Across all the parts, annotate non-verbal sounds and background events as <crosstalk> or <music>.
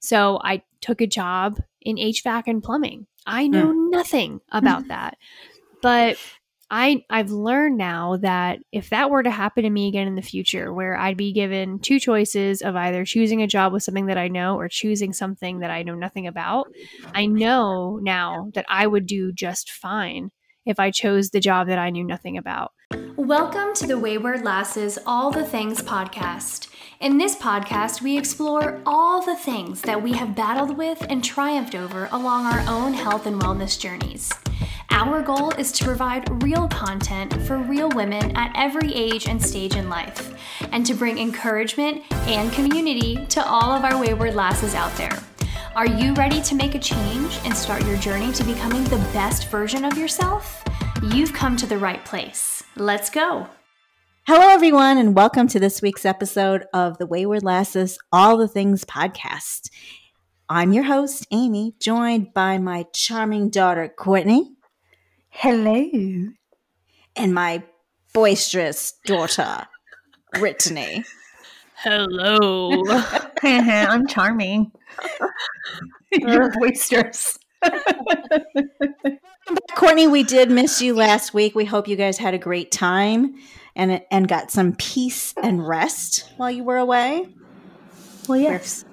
So I took a job in HVAC and plumbing. I know mm. nothing about <laughs> that. But I I've learned now that if that were to happen to me again in the future where I'd be given two choices of either choosing a job with something that I know or choosing something that I know nothing about, I know now that I would do just fine if I chose the job that I knew nothing about. Welcome to the Wayward Lasses All the Things podcast. In this podcast, we explore all the things that we have battled with and triumphed over along our own health and wellness journeys. Our goal is to provide real content for real women at every age and stage in life, and to bring encouragement and community to all of our wayward lasses out there. Are you ready to make a change and start your journey to becoming the best version of yourself? You've come to the right place. Let's go. Hello, everyone, and welcome to this week's episode of the Wayward Lasses All the Things podcast. I'm your host, Amy, joined by my charming daughter, Courtney. Hello. And my boisterous daughter, Brittany. Hello. <laughs> I'm charming. <laughs> You're boisterous. <laughs> Courtney, we did miss you last week. We hope you guys had a great time and and got some peace and rest while you were away. Well, yes.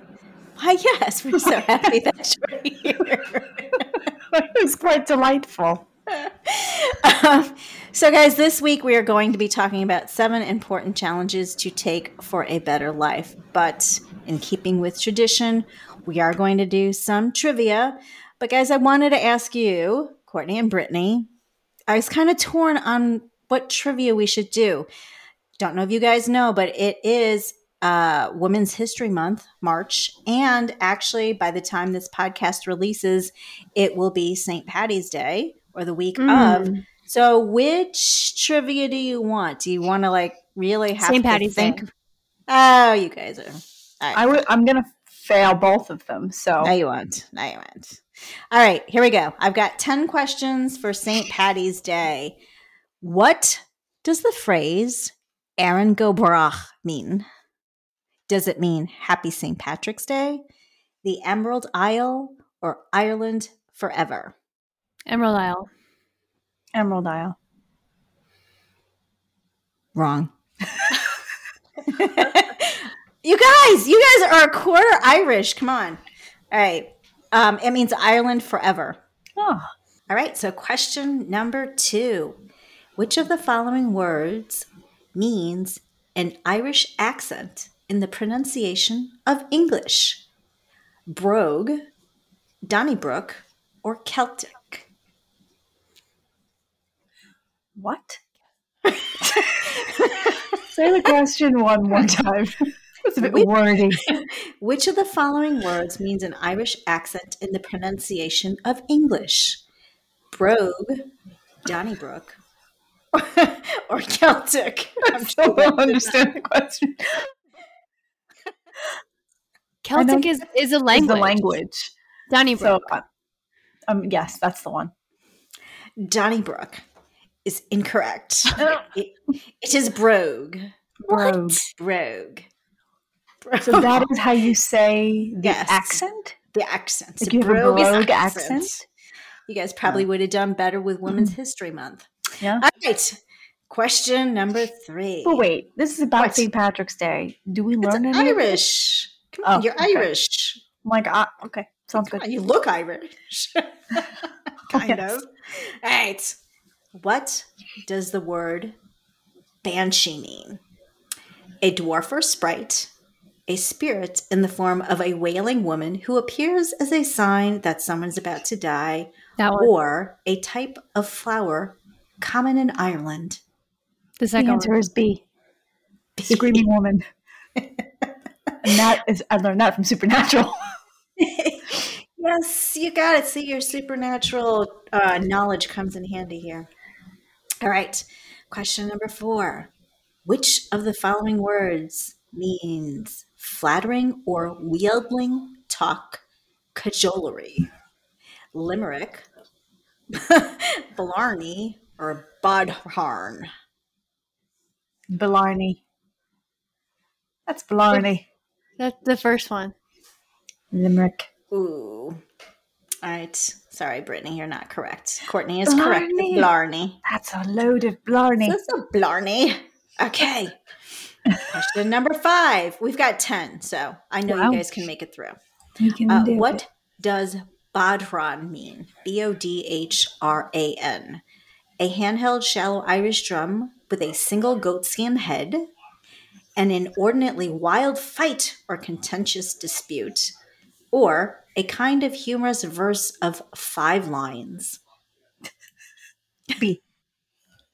Why, yes, we're so happy that you're here. <laughs> it was quite delightful. Um, so, guys, this week we are going to be talking about seven important challenges to take for a better life. But in keeping with tradition, we are going to do some trivia. But, guys, I wanted to ask you, Courtney and Brittany, I was kind of torn on what trivia we should do. Don't know if you guys know, but it is uh, Women's History Month, March. And actually, by the time this podcast releases, it will be St. Patty's Day or the week mm. of. So, which trivia do you want? Do you want to like really have St. Patty's think? Day. Oh, you guys are. Right. I would. I'm gonna fail both of them. So now you won't. Now you won't. All right, here we go. I've got ten questions for St. Patty's Day. What does the phrase Erin go bragh" mean? Does it mean Happy St. Patrick's Day, the Emerald Isle, or Ireland forever? Emerald Isle. Emerald Isle. Wrong. <laughs> you guys, you guys are a quarter Irish. Come on. All right. Um, it means Ireland forever. Oh. All right. So, question number two Which of the following words means an Irish accent in the pronunciation of English? Brogue, Donnybrook, or Celtic? What? <laughs> Say the question one more time. It's a bit which, wordy. <laughs> Which of the following words means an Irish accent in the pronunciation of English? Brogue, Donnybrook, <laughs> or Celtic? I still don't understand the question. <laughs> Celtic is, is a language. Is language. Donnybrook. So, uh, um, yes, that's the one. Donnybrook is incorrect. it, it is brogue. Brogue. Brogue. Brogue. So <laughs> that is how you say the yes. accent? The accent. Like you have brogue, a brogue accent. accent. You guys probably yeah. would have done better with Women's mm-hmm. History Month. Yeah. All right. Question number three. But wait, this is about St. Patrick's Day. Do we learn it's any? Irish. Come on, oh, you're okay. Irish. Oh my God. Okay. Sounds good. On, you look Irish. <laughs> kind oh, of. All right. What does the word banshee mean? A dwarf or sprite, a spirit in the form of a wailing woman who appears as a sign that someone's about to die, or a type of flower common in Ireland. The second the answer one. is B. B. Screaming woman. <laughs> and that is I learned that from Supernatural. <laughs> yes, you got it. See, your supernatural uh, knowledge comes in handy here. All right. Question number four. Which of the following words means flattering or wheedling talk cajolery? Limerick, <laughs> Blarney, or Bodhran? Blarney. That's Blarney. That's the first one. Limerick. Ooh. All right. Sorry, Brittany, you're not correct. Courtney is correct. Blarney. Blarney. That's a load of blarney. That's a Blarney. Okay. Question number five. We've got 10, so I know Wow. you guys can make it through. Uh, do what it. does bodhran mean? B O D H R A N. A handheld shallow Irish drum with a single goatskin head, an inordinately wild fight or contentious dispute, or a kind of humorous verse of five lines. B.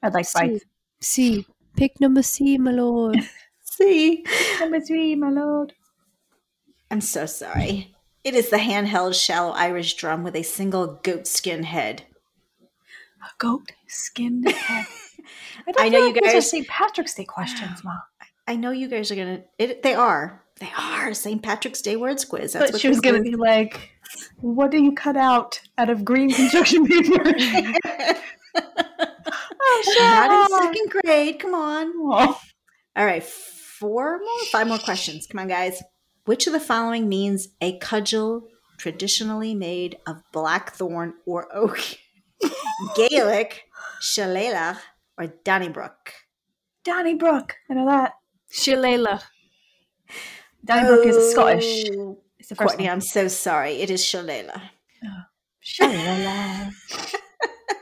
I'd like five. C. Pick number C, my lord. <laughs> See? Number three, my lord. I'm so sorry. It is the handheld shallow Irish drum with a single goatskin head. A goat skin <laughs> head. I, I know feel you like these are guys- St. Patrick's Day questions, <gasps> Mom. I know you guys are gonna. It, they are. They are St. Patrick's Day words quiz. That's But what she was going to is. be like, what do you cut out out of green construction <laughs> paper? Oh, <laughs> Not in second grade. Come on. Oh. All right, four more, five more questions. Come on, guys. Which of the following means a cudgel traditionally made of blackthorn or oak? <laughs> Gaelic, shillelagh, or Donnybrook? Donnybrook. I know that. Shillelagh. Donnybrook is Scottish. Oh, It's the first Courtney, one. I'm so sorry. It is shillelagh. Oh, Shalala. <laughs>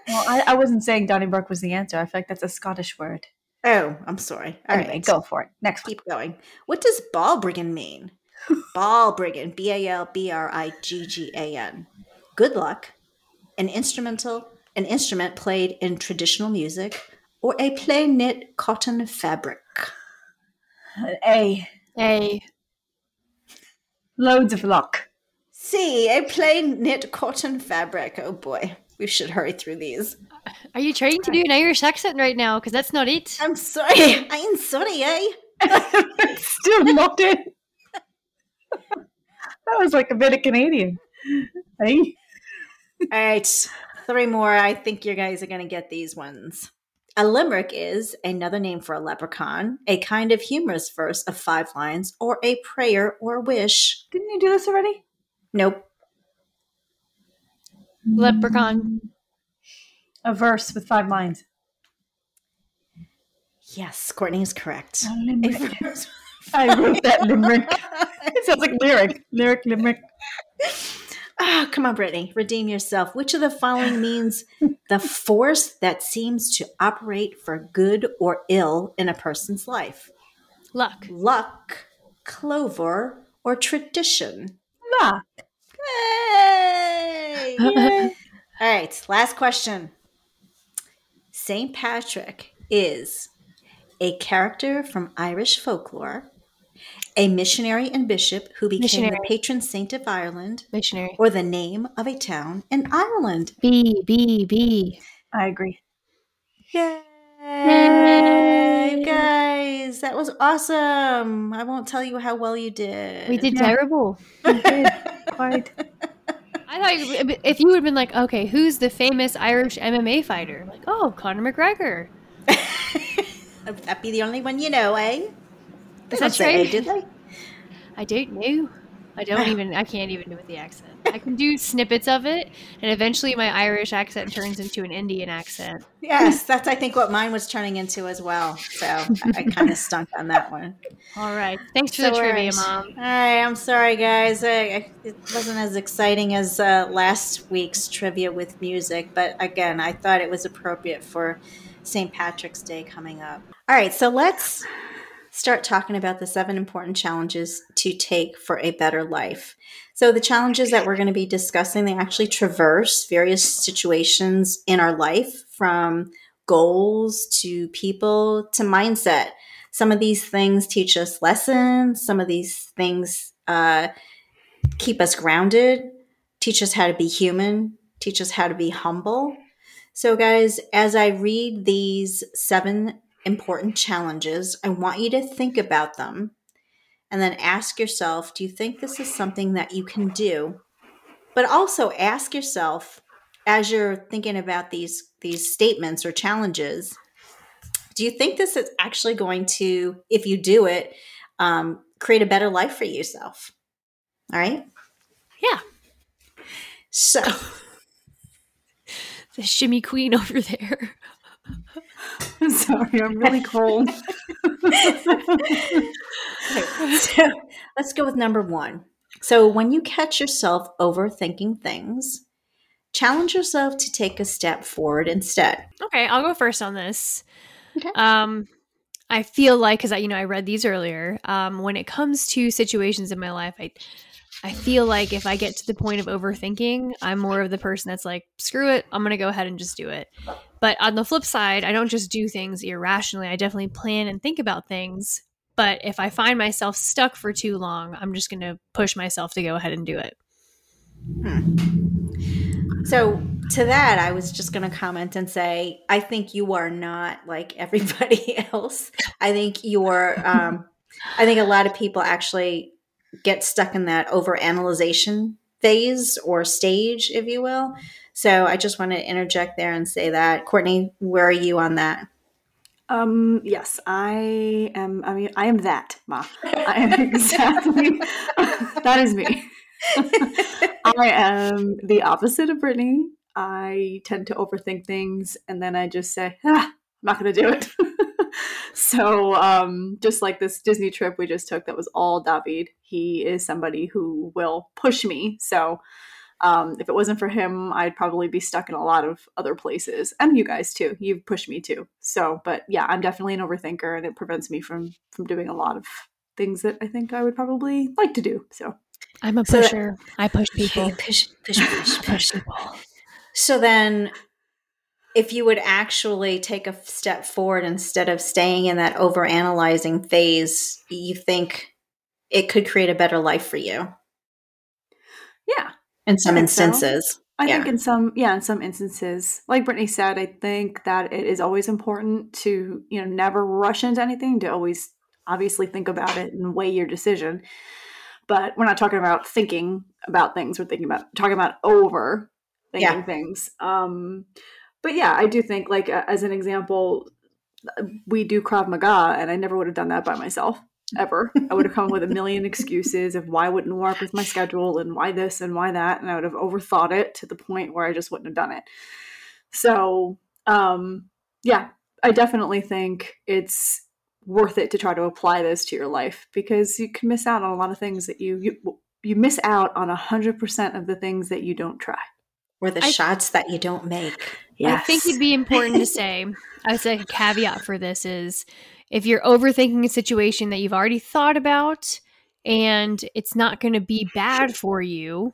well, I, I wasn't saying Donnybrook was the answer. I feel like that's a Scottish word. Oh, I'm sorry. All right, anyway, go for it. Next one. Keep going. What does Balbriggan mean? <laughs> Balbriggan, B A L B R I G G A N. Good luck. An instrumental, an instrument played in traditional music, or a plain knit cotton fabric. A. A. Loads of luck. C, a plain knit cotton fabric. Oh boy, we should hurry through these. Are you trying to do an Irish accent right now? Because that's not it. I'm sorry. <laughs> I'm sorry, eh? <laughs> Still not it. that was like a bit of Canadian. Hey? All right, three more. I think you guys are going to get these ones. A limerick is another name for a leprechaun, a kind of humorous verse of five lines, or a prayer or wish. Didn't you do this already? Nope. Leprechaun. A verse with five lines. Yes, Courtney is correct. A A limerick. verse- <laughs> I wrote that limerick. It sounds like lyric. Lyric, limerick. Ah, come on, Brittany, redeem yourself. Which of the following <laughs> means the force that seems to operate for good or ill in a person's life? Luck. Luck, clover, or tradition? Luck. Hey! <laughs> All right, <laughs> last question. St. Patrick is a character from Irish folklore, a missionary and bishop who became Missionary. the patron saint of Ireland, Missionary. or the name of a town in Ireland. B. B. B. I agree. Yay! Yay! Guys, that was awesome. I won't tell you how well you did. We did Yeah. <laughs> terrible. You did. Quite. I thought you, if you would have been like, okay, who's the famous Irish MMA fighter? Like, oh, Conor McGregor. <laughs> Would that be the only one you know, eh? They Is that right? did they? I don't know. I don't even. I can't even do it with the accent. I can do snippets of it, and eventually my Irish accent turns into an Indian accent. Yes, that's I think what mine was turning into as well. So I, I kind of stunk on that one. All right. Thanks for So, the trivia, mom. All right, I'm sorry, guys. I, I, it wasn't as exciting as uh, last week's trivia with music, but again, I thought it was appropriate for St. Patrick's Day coming up. All right, so let's start talking about the seven important challenges to take for a better life. So, the challenges that we're going to be discussing, they actually traverse various situations in our life from goals to people to mindset. Some of these things teach us lessons, some of these things uh, keep us grounded, teach us how to be human, teach us how to be humble. So, guys, as I read these seven important challenges, I want you to think about them and then ask yourself do you think this is something that you can do? But also ask yourself as you're thinking about these these statements or challenges, do you think this is actually going to, if you do it, um, create a better life for yourself? All right. Yeah. So <laughs> the shimmy queen over there. I'm <laughs> sorry, I'm really cold. <laughs> so let's go with number one. So when you catch yourself overthinking things, challenge yourself to take a step forward instead. Okay, I'll go first on this. Okay. Um, I feel like because I, you know, I read these earlier. Um, when it comes to situations in my life, I, I feel like if I get to the point of overthinking, I'm more of the person that's like, screw it, I'm gonna go ahead and just do it. But on the flip side, I don't just do things irrationally. I definitely plan and think about things. But if I find myself stuck for too long, I'm just gonna push myself to go ahead and do it. So to that, I was just going to comment and say, I think you are not like everybody <laughs> else. I think you're, um, I think a lot of people actually get stuck in that overanalyzation phase or stage, if you will. So I just want to interject there and say that. Courtney, where are you on that? Um, yes, I am. I mean, I am that, Ma. I am exactly <laughs> that is me. <laughs> I am the opposite of Brittany. I tend to overthink things and then I just say, ah, I'm not going to do it. <laughs> so, um, just like this Disney trip we just took, that was all David. He is somebody who will push me. So, um, if it wasn't for him, I'd probably be stuck in a lot of other places, and you guys too. You've pushed me too. So, but yeah, I'm definitely an overthinker, and it prevents me from from doing a lot of things that I think I would probably like to do. So, I'm a So that- pusher. I push <laughs> people. Push, push, push, push. push <laughs> people. So then, if you would actually take a step forward instead of staying in that overanalyzing phase, you think it could create a better life for you yeah, in some I think so. instances. I Yeah. think in some yeah, in some instances, like Brittany said, I think that it is always important to, you know, never rush into anything, to always obviously think about it and weigh your decision. But we're not talking about thinking about things, we're thinking about talking about over thinking Yeah. things. Um but yeah, I do think like as an example, we do Krav Maga and I never would have done that by myself ever. I would have come with a million excuses of why wouldn't work with my schedule and why this and why that. And I would have overthought it to the point where I just wouldn't have done it. So, um, yeah, I definitely think it's worth it to try to apply this to your life because you can miss out on a lot of things that you, you, you miss out on a hundred percent of the things that you don't try. Or the I- shots that you don't make. I think it'd be important to <laughs> say, I would say a caveat for this is if you're overthinking a situation that you've already thought about and it's not going to be bad for you,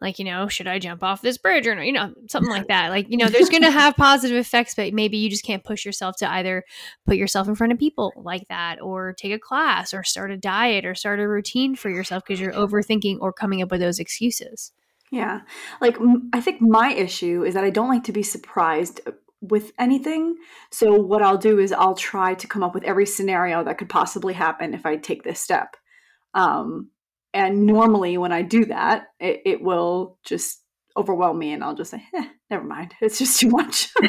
like, you know, should I jump off this bridge or you know, something like that. Like, you know, there's going to have <laughs> positive effects, but maybe you just can't push yourself to either put yourself in front of people like that or take a class or start a diet or start a routine for yourself because you're overthinking or coming up with those excuses. Yeah. Like, m- I think my issue is that I don't like to be surprised uh, with anything. So, what I'll do is I'll try to come up with every scenario that could possibly happen if I take this step. Um, and normally, when I do that, it, it will just overwhelm me and I'll just say, eh, never mind. It's just too much. <laughs>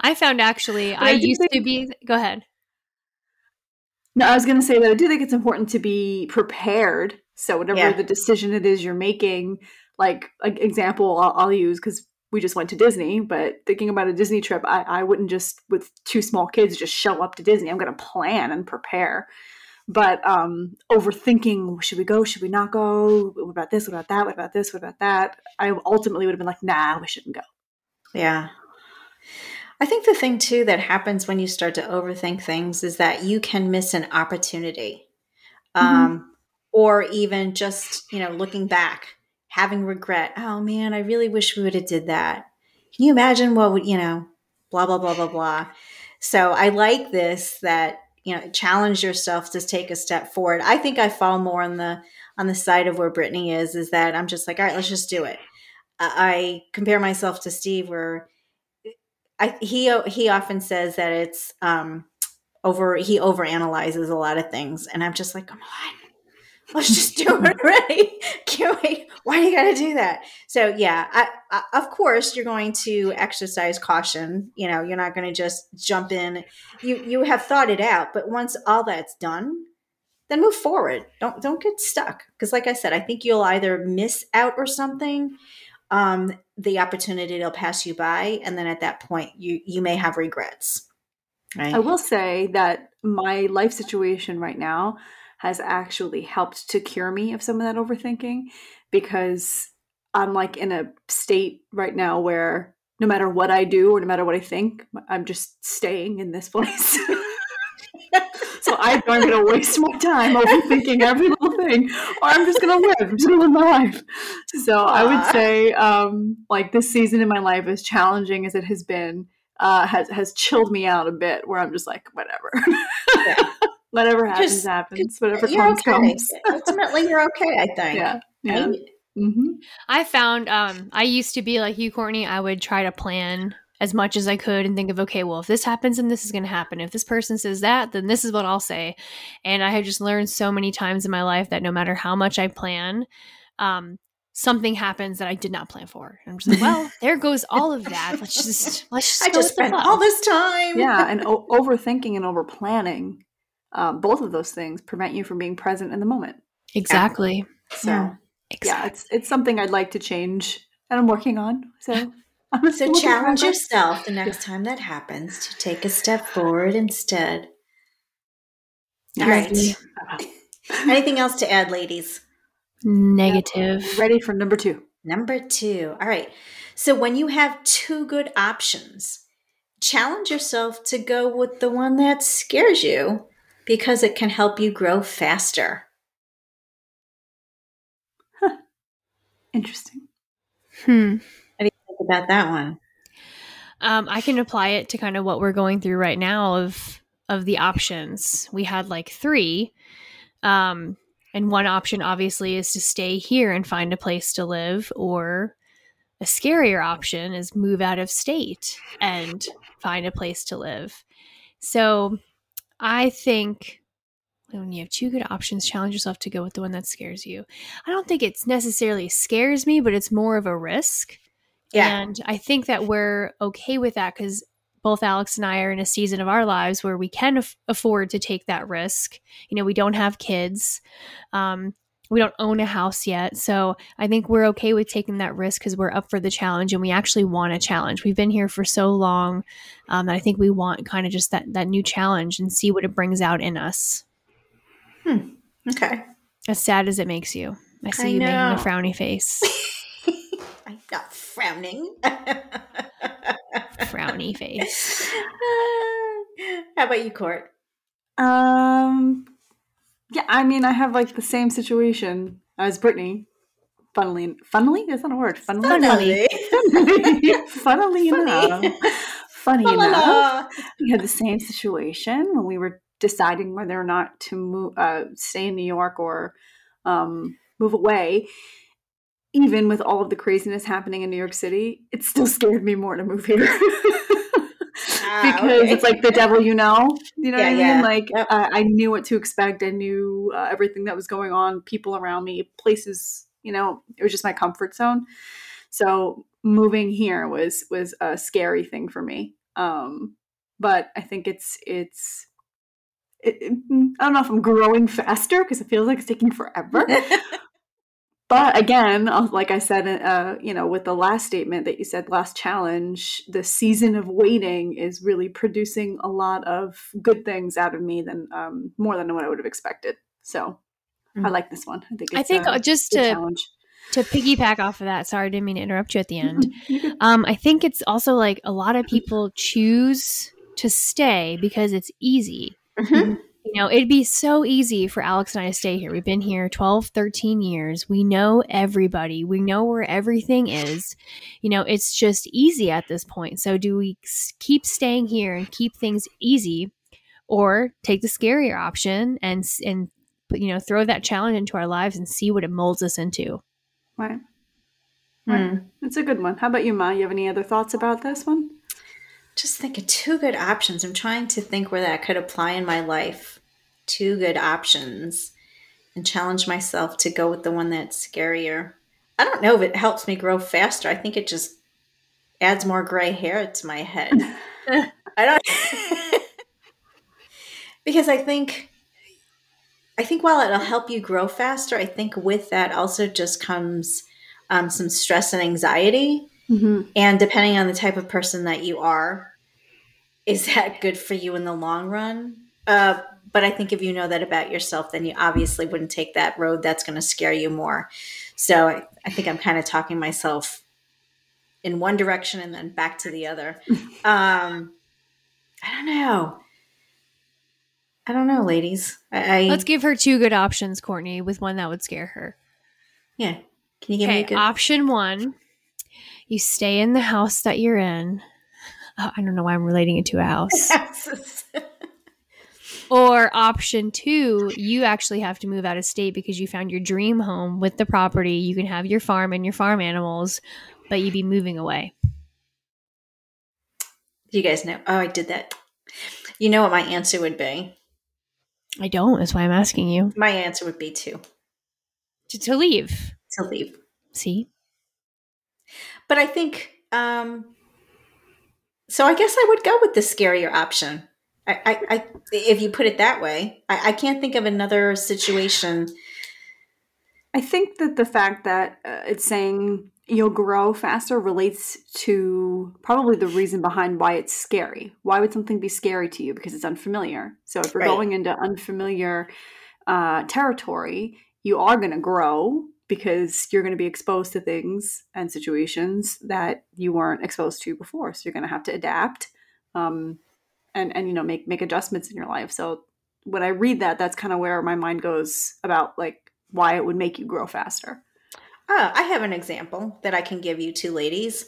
I found actually, I I used think- to be, go ahead. No, I was going to say that I do think it's important to be prepared. So whatever Yeah. the decision it is you're making, like an example I'll, I'll use because we just went to Disney, but thinking about a Disney trip, I, I wouldn't just with two small kids just show up to Disney. I'm going to plan and prepare. But um, overthinking, should we go? Should we not go? What about this? What about that? What about this? What about that? I ultimately would have been like, nah, we shouldn't go. Yeah. I think the thing too that happens when you start to overthink things is that you can miss an opportunity. Um, or even just, you know, looking back, having regret. Oh man, I really wish we would have did that. Can you imagine what would, you know, blah blah blah blah blah. So I like this that, you know, challenge yourself to take a step forward. I think I fall more on the on the side of where Brittany is, is that I'm just like, all right, let's just do it. I I compare myself to Steve where I, he he often says that it's um over he overanalyzes a lot of things and i'm just like come on <laughs> let's just do it <laughs> already can't wait why do you gotta do that so yeah I, I of course you're going to exercise caution you know you're not going to just jump in you you have thought it out but once all that's done then move forward. Don't don't get stuck because, like I said, I think you'll either miss out or something. Um, the opportunity will pass you by, and then at that point, you you may have regrets. Right? I will say that my life situation right now has actually helped to cure me of some of that overthinking because I'm like in a state right now where no matter what I do or no matter what I think, I'm just staying in this <laughs> place. so I'm going to waste my time overthinking every little thing, or I'm just going to live. I'm just going to live my life. So Aww. I would say, um, like this season in my life, as challenging as it has been, uh, has has chilled me out a bit. Where I'm just like, whatever. Yeah. <laughs> whatever happens, just, happens. Whatever comes, okay. comes. <laughs> Ultimately, you're okay. I think. Yeah. Yeah. Right? Mm-hmm. I found um, I used to be like you, Courtney. I would try to plan as much as I could and think of, okay, well, if this happens, then this is going to happen. If this person says that, then this is what I'll say. And I have just learned so many times in my life that no matter how much I plan, um, something happens that I did not plan for. And I'm just like, well, <laughs> there goes all of that. Let's just let's just. <laughs> I just spent all this time. Yeah, and o- overthinking and over planning, um, both of those things prevent you from being present in the moment. Exactly. So. Yeah. Exactly. Yeah, it's it's something I'd like to change, and I'm working on. So, <laughs> so challenge yourself the next time that happens to take a step forward instead. All right. Anything else to add, ladies? Negative. Ready for number two. Number two. All right. So when you have two good options, challenge yourself to go with the one that scares you because it can help you grow faster. Interesting. Hmm. How do you think about that one? Um, I can apply it to kind of what we're going through right now of of the options. We had like three. Um, and one option obviously is to stay here and find a place to live, or a scarier option is move out of state and find a place to live. So I think when you have two good options, challenge yourself to go with the one that scares you. I don't think it's necessarily scares me, but it's more of a risk. Yeah. And I think that we're okay with that because both Alex and I are in a season of our lives where we can af- afford to take that risk. You know, we don't have kids. Um, we don't own a house yet. So I think we're okay with taking that risk because we're up for the challenge and we actually want a challenge. We've been here for so long um, that I think we want kind of just that, that new challenge and see what it brings out in us. Hmm. Okay. As sad as it makes you. I see I you know. making a frowny face. <laughs> I'm not frowning. frowny face. <laughs> How about you, Court? Um, yeah, I mean, I have like the same situation as Brittany. Funnily, funnily? Is that a word? Funnily, funnily, <laughs> funnily, funnily enough, funny enough, we had the same situation when we were deciding whether or not to move, uh, stay in New York or um, move away, even with all of the craziness happening in New York City, it still scared me more to move here. <laughs> ah, because okay. it's like the devil you know. You know yeah, what I mean? Yeah. Like yep. uh, I knew what to expect. I knew uh, everything that was going on, people around me, places. You know, it was just my comfort zone. So moving here was was a scary thing for me. Um, but I think it's it's it, I don't know if I'm growing faster because it feels like it's taking forever. <laughs> but again, uh, like I said, uh, you know, with the last statement that you said, last challenge, the season of waiting is really producing a lot of good things out of me than um, more than what I would have expected. So mm-hmm. I like this one. I think. I think uh, just to challenge. to piggyback off of that. Sorry, I didn't mean to interrupt you at the <laughs> end. um, I think it's also like a lot of <laughs> people choose to stay because it's easy. Mm-hmm. You know, it'd be so easy for Alex and I to stay here. We've been here 12, 13 years. We know everybody. We know where everything is. You know, it's just easy at this point. So, do we keep staying here and keep things easy or take the scarier option and and you know, throw that challenge into our lives and see what it molds us into? Right. Right. Mm. It's a good one. How about you, Ma? You have any other thoughts about this one? just think of two good options. I'm trying to think where that could apply in my life. Two good options and challenge myself to go with the one that's scarier. I don't know if it helps me grow faster. I think it just adds more gray hair to my head. <laughs> I don't <laughs> because I think I think while it'll help you grow faster, I think with that also just comes um, some stress and anxiety. Mm-hmm. And depending on the type of person that you are, is that good for you in the long run? Uh, but I think if you know that about yourself, then you obviously wouldn't take that road that's going to scare you more. So I, I think I'm kind of talking myself in one direction and then back to the other. <laughs> um, I don't know. I don't know, ladies. I, I Let's give her two good options, Courtney, with one that would scare her. yeah. Can you give me a Okay, good? option one you stay in the house that you're in. Oh, I don't know why I'm relating it to a house. <laughs> or option two, you actually have to move out of state because you found your dream home with the property. You can have your farm and your farm animals, but you'd be moving away. you guys know. Oh, I did that. You know what my answer would be? I don't. That's why I'm asking you My answer would be two to, to leave. to leave. See? But I think, um, so I guess I would go with the scarier option. I, I, I if you put it that way, I, I can't think of another situation. I think that the fact that uh, it's saying you'll grow faster relates to probably the reason behind why it's scary. Why would something be scary to you? Because it's unfamiliar. So if you're Right. going into unfamiliar uh, territory, you are going to grow because you're going to be exposed to things and situations that you weren't exposed to before. So you're going to have to adapt, um, and and you know make make adjustments in your life. So when I read that, that's kind of where my mind goes about like why it would make you grow faster. Oh, I have an example that I can give you two ladies.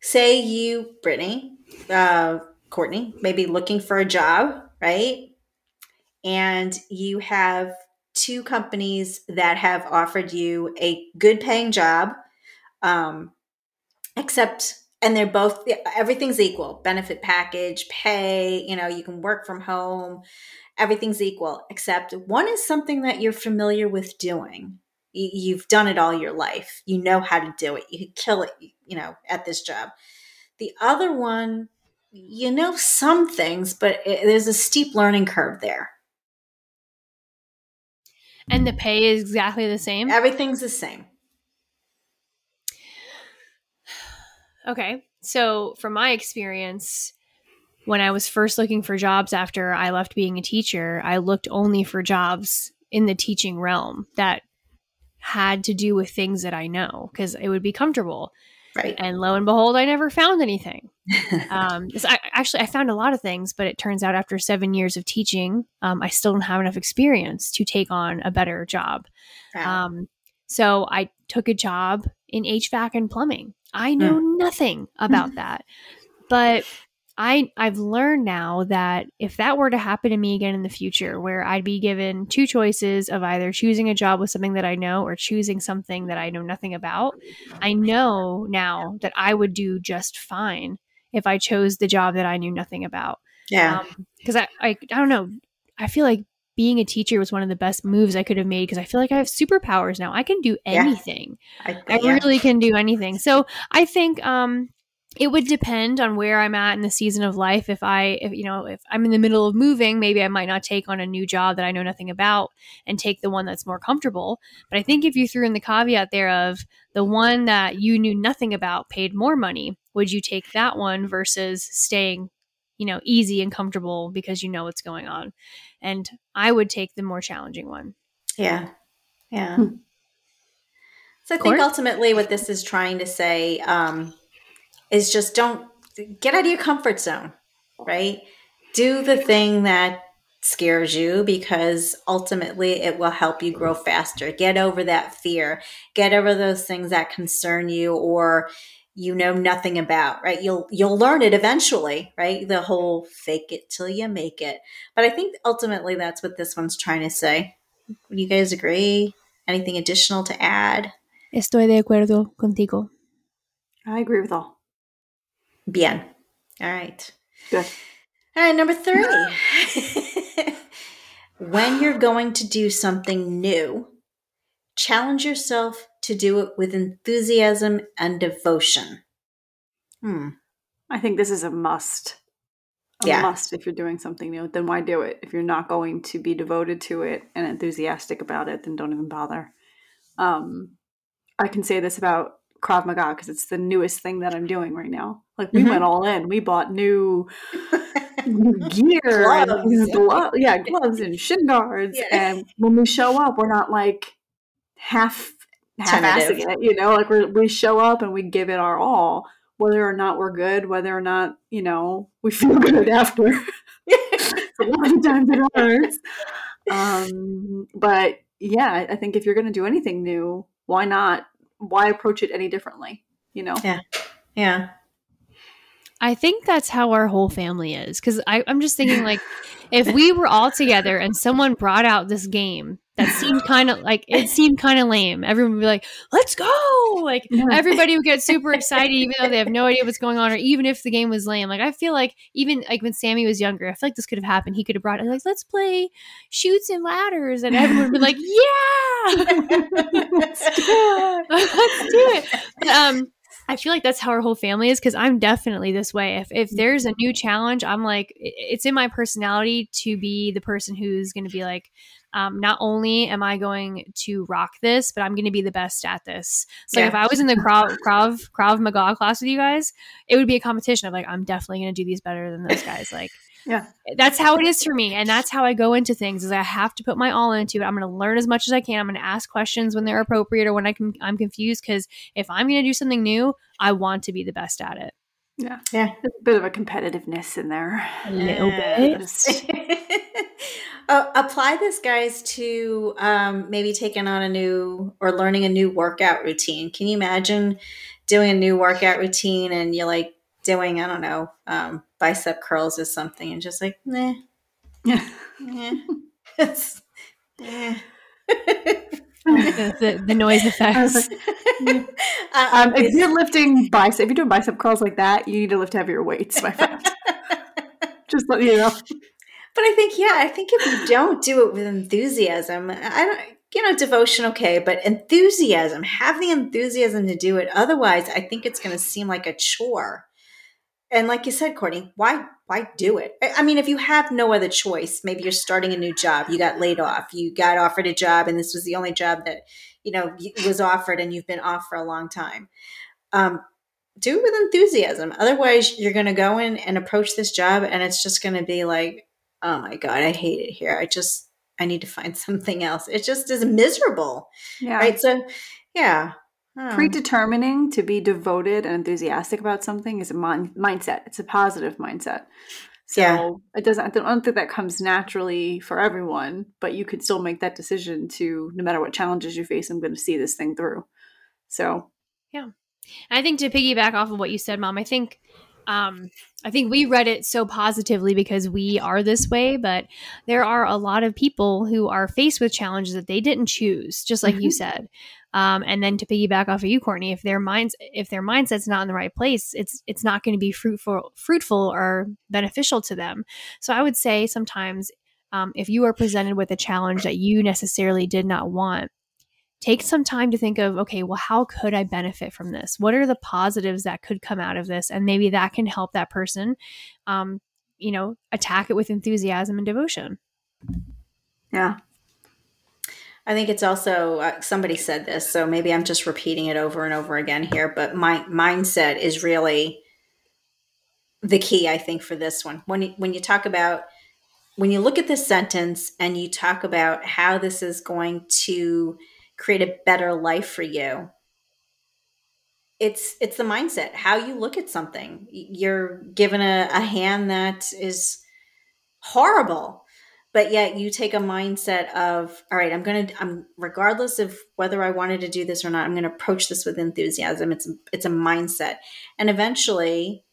Say you, Brittany, uh, Courtney, maybe looking for a job, right? And you have two companies that have offered you a good paying job, um, except, and they're both, everything's equal benefit package, pay, you know, you can work from home, everything's equal, except one is something that you're familiar with doing you- you've done it all your life. You know how to do it. You could kill it, you know, at this job. The other one, you know some things, but it, there's a steep learning curve there. And the pay is exactly the same. Everything's the same. Okay. So, from my experience, when I was first looking for jobs after I left being a teacher, I looked only for jobs in the teaching realm that had to do with things that I know because it would be comfortable. Right. And lo and behold, I never found anything. <laughs> Um, 'cause I, actually, I found a lot of things, but it turns out after seven years of teaching, um, I still don't have enough experience to take on a better job. Wow. Um, so I took a job in HVAC and plumbing. I hmm. know nothing about that, but I I've learned now that if that were to happen to me again in the future, where I'd be given two choices of either choosing a job with something that I know or choosing something that I know nothing about, I know now that I would do just fine if I chose the job that I knew nothing about yeah. Um, because I, I I don't know. I feel like being a teacher was one of the best moves I could have made because I feel like I have superpowers now. I can do Yeah. anything. I, I yeah. really can do anything. So I think um it would depend on where I'm at in the season of life. If I, if you know, if I'm in the middle of moving, maybe I might not take on a new job that I know nothing about and take the one that's more comfortable. But I think if you threw in the caveat there of the one that you knew nothing about paid more money, would you take that one versus staying, you know, easy and comfortable because you know what's going on? And I would take the more challenging one. Yeah. Yeah. Hmm. So I think ultimately what this is trying to say um, is just don't get out of your comfort zone, right? Do the thing that scares you because ultimately it will help you grow faster. Get over that fear. Get over those things that concern you or you know nothing about, right? You'll you'll learn it eventually, right? The whole fake it till you make it. But I think ultimately that's what this one's trying to say. Would you guys agree? Anything additional to add? Estoy de acuerdo contigo. I agree with all. Bien. All right. Good. All right, number three. <laughs> when you're going to do something new, challenge yourself to do it with enthusiasm and devotion. Hmm. I think this is a must. a Yeah. must if you're doing something new. Then why do it? If you're not going to be devoted to it and enthusiastic about it, then don't even bother. Um, I can say this about Krav Maga because it's the newest thing that I'm doing right now. Like we Mhm. went all in. We bought new new <laughs> gear, Gloves. and glo- yeah, gloves and shin guards. Yeah. And when we show up, we're not like half half-assing Tentative. it. You know, like we we show up and we give it our all, whether or not we're good, whether or not you know we feel <laughs> good after. a lot of times it hurts. Um, but yeah, I- I think if you're going to do anything new, why not? Why approach it any differently? You know? yeah. Yeah. I think that's how our whole family is. Because I, I'm just thinking, like, if we were all together and someone brought out this game that seemed kind of like it seemed kind of lame, everyone would be like, "Let's go!" Like <laughs> everybody would get super excited, even though they have no idea what's going on, or even if the game was lame. Like I feel like even like when Sammy was younger, I feel like this could have happened. He could have brought it like, "Let's play Chutes and Ladders," and everyone would be like, <laughs> "Yeah, <laughs> let's do it." Um, I feel like that's how our whole family is because I'm definitely this way. If if there's a new challenge, I'm like, it's in my personality to be the person who's going to be like, um, not only am I going to rock this, but I'm going to be the best at this. So Yeah. if I was in the Krav Krav Krav Maga class with you guys, it would be a competition of like, I'm definitely going to do these better than those guys. Like, <laughs> Yeah. that's how it is for me, and that's how I go into things. Is I have to put my all into it. I'm going to learn as much as I can. I'm going to ask questions when they're appropriate or when I can, I'm confused. Because if I'm going to do something new, I want to be the best at it. Yeah. Yeah. There's a bit of a competitiveness in there. A little Yeah. bit. <laughs> <laughs> Uh, apply this, guys, to um, maybe taking on a new or learning a new workout routine. Can you imagine doing a new workout routine and you're like doing, I don't know, um, bicep curls or something, and just like, nah, yeah. nah. It's, the, the, the noise effects. <laughs> Uh, Um, if you're lifting bicep, if you're doing bicep curls like that, you need to lift heavier weights, my friend. <laughs> Just let you know. But I think, yeah, I think if you don't do it with enthusiasm, I don't, you know, devotion, okay, but enthusiasm, have the enthusiasm to do it. Otherwise, I think it's going to seem like a chore. And like you said, Courtney, why, why do it? I mean, if you have no other choice, maybe you're starting a new job, you got laid off, you got offered a job, and this was the only job that, you know, was offered, and you've been off for a long time. Um, do it with enthusiasm. Otherwise, you're going to go in and approach this job, and it's just going to be like, oh my god i hate it here i just i need to find <laughs> something else it just is miserable Yeah. right so yeah Oh. Predetermining to be devoted and enthusiastic about something is a min- mindset. It's a positive mindset. So Yeah. it doesn't. I don't think that comes naturally for everyone, but you could still make that decision to no matter what challenges you face, I'm going to see this thing through. So yeah. I think to piggyback off of what you said, Mom, I think um, I think we read it so positively because we are this way, but there are a lot of people who are faced with challenges that they didn't choose, just like you said. Um, and then to piggyback off of you, Courtney, if their minds if their mindset's not in the right place, it's it's not going to be fruitful fruitful or beneficial to them. So I would say sometimes um, if you are presented with a challenge that you necessarily did not want, take some time to think of okay well how could i benefit from this? What are the positives that could come out of this? And maybe that can help that person um, you know attack it with enthusiasm and devotion. Yeah, i think it's also uh, somebody said this so maybe i'm just repeating it over and over again here but my mindset is really the key i think for this one. When you, when you talk about when you look at this sentence and you talk about how this is going to create a better life for you. It's it's the mindset how you look at something. You're given a, a hand that is horrible but yet you take a mindset of all right i'm gonna i'm regardless of whether i wanted to do this or not i'm gonna approach this with enthusiasm. It's it's a mindset. And eventually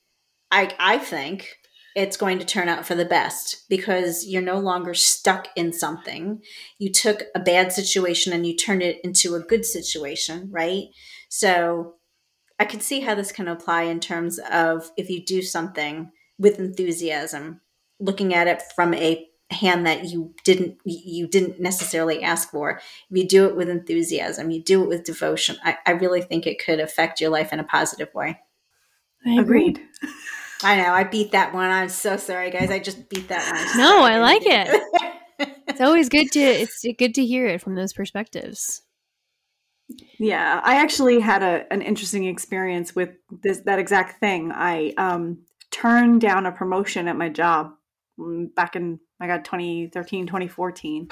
i i think it's going to turn out for the best because you're no longer stuck in something. You took a bad situation and you turned it into a good situation right? So i can see how this can apply in terms of if you do something with enthusiasm looking at it from a hand that you didn't you didn't necessarily ask for. If you do it with enthusiasm you do it with devotion i, I really think it could affect your life in a positive way. I agreed. <laughs> I know. I beat that one. I'm so sorry, guys. I just beat that one. No, I like it. <laughs> it's always good to it's good to hear it from those perspectives. Yeah, I actually had a an interesting experience with this that exact thing. I um turned down a promotion at my job mm, back in I got 2013, 2014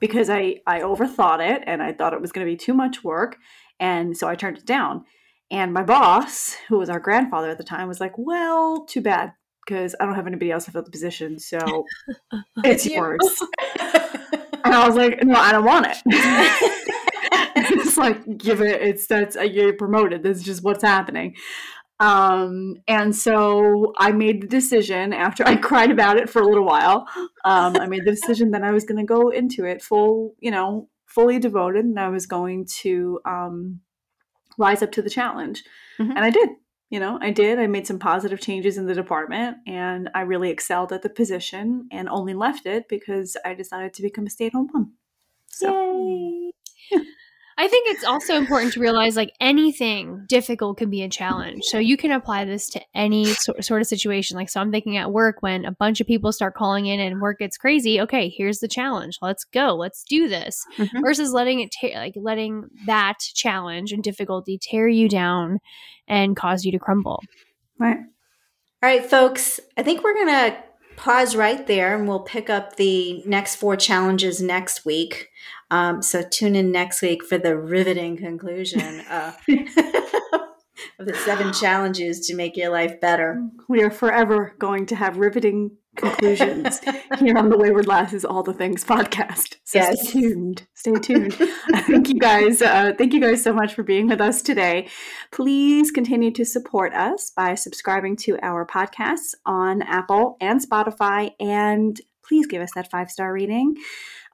because I I overthought it and I thought it was going to be too much work and so I turned it down. And my boss, who was our grandfather at the time, was like, "Well, too bad because I don't have anybody else to fill the position, so <laughs> it's yours." and I was like, "No, I don't want it." <laughs> it's like give it. It's that's uh, you're promoted. This is just what's happening. Um, and so I made the decision after I <laughs> cried about it for a little while. Um, I made the decision that I was going to go into it full, you know, fully devoted, and I was going to um, rise up to the challenge. Mhm. And I did. You know, I did. I made some positive changes in the department and I really excelled at the position and only left it because I decided to become a stay at home mom. So, I think it's also important to realize like anything difficult can be a challenge. So you can apply this to any so- sort of situation. Like, so I'm thinking at work when a bunch of people start calling in and work gets crazy. Okay, here's the challenge. Let's go. Let's do this. Mhm. Versus letting it ta- like letting that challenge and difficulty tear you down and cause you to crumble. right. All right, folks, I think we're going to pause right there and we'll pick up the next four challenges next week. Um, so tune in next week for the riveting conclusion <laughs> uh, <laughs> of the seven challenges to make your life better. We are forever going to have riveting conclusions here on the Wayward Lasses All the Things podcast. So Yes. stay tuned. Stay tuned. <laughs> thank you guys. Uh, thank you guys so much for being with us today. Please continue to support us by subscribing to our podcasts on Apple and Spotify, and please give us that five star rating.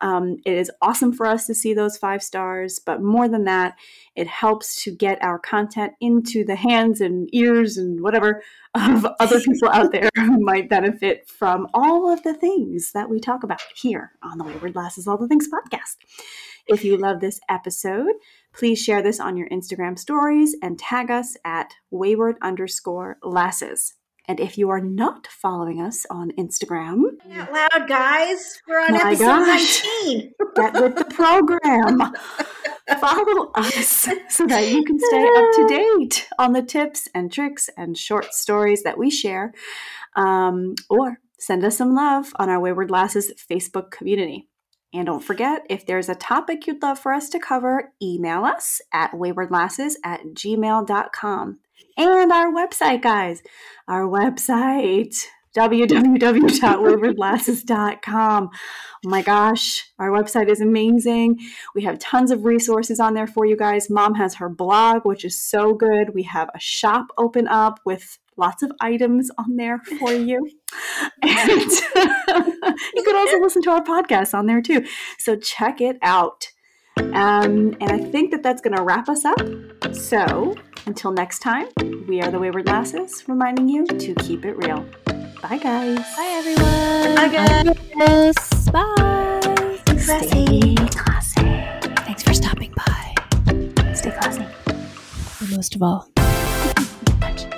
Um, it is awesome for us to see those five stars, but more than that, it helps to get our content into the hands and ears and whatever of other people out there who <laughs> might benefit from all of the things that we talk about here on the Wayward Lasses All the Things podcast. If you love this episode, please share this on your Instagram stories and tag us at wayward underscore lasses. And if you are not following us on Instagram, Out loud, guys. We're on episode gosh. 19. <laughs> get with the program. <laughs> Follow us so that you can stay up to date on the tips and tricks and short stories that we share. Um, or send us some love on our Wayward Lasses Facebook community. And don't forget, if there's a topic you'd love for us to cover, email us at waywardlasses at gmail.com. And our website, guys, our website, www.waywardlasses.com. Oh my gosh, our website is amazing. We have tons of resources on there for you guys. Mom has her blog, which is so good. We have a shop open up with lots of items on there for you. <laughs> And <laughs> you could also <laughs> listen to our podcast on there too. So check it out. Um, and I think that that's going to wrap us up. So until next time, we are the Wayward Lasses, reminding you to keep it real. Bye, guys. Bye, everyone. Bye, guys. Bye. Stay classy. Thanks for stopping by. Stay classy. And most of all, <laughs>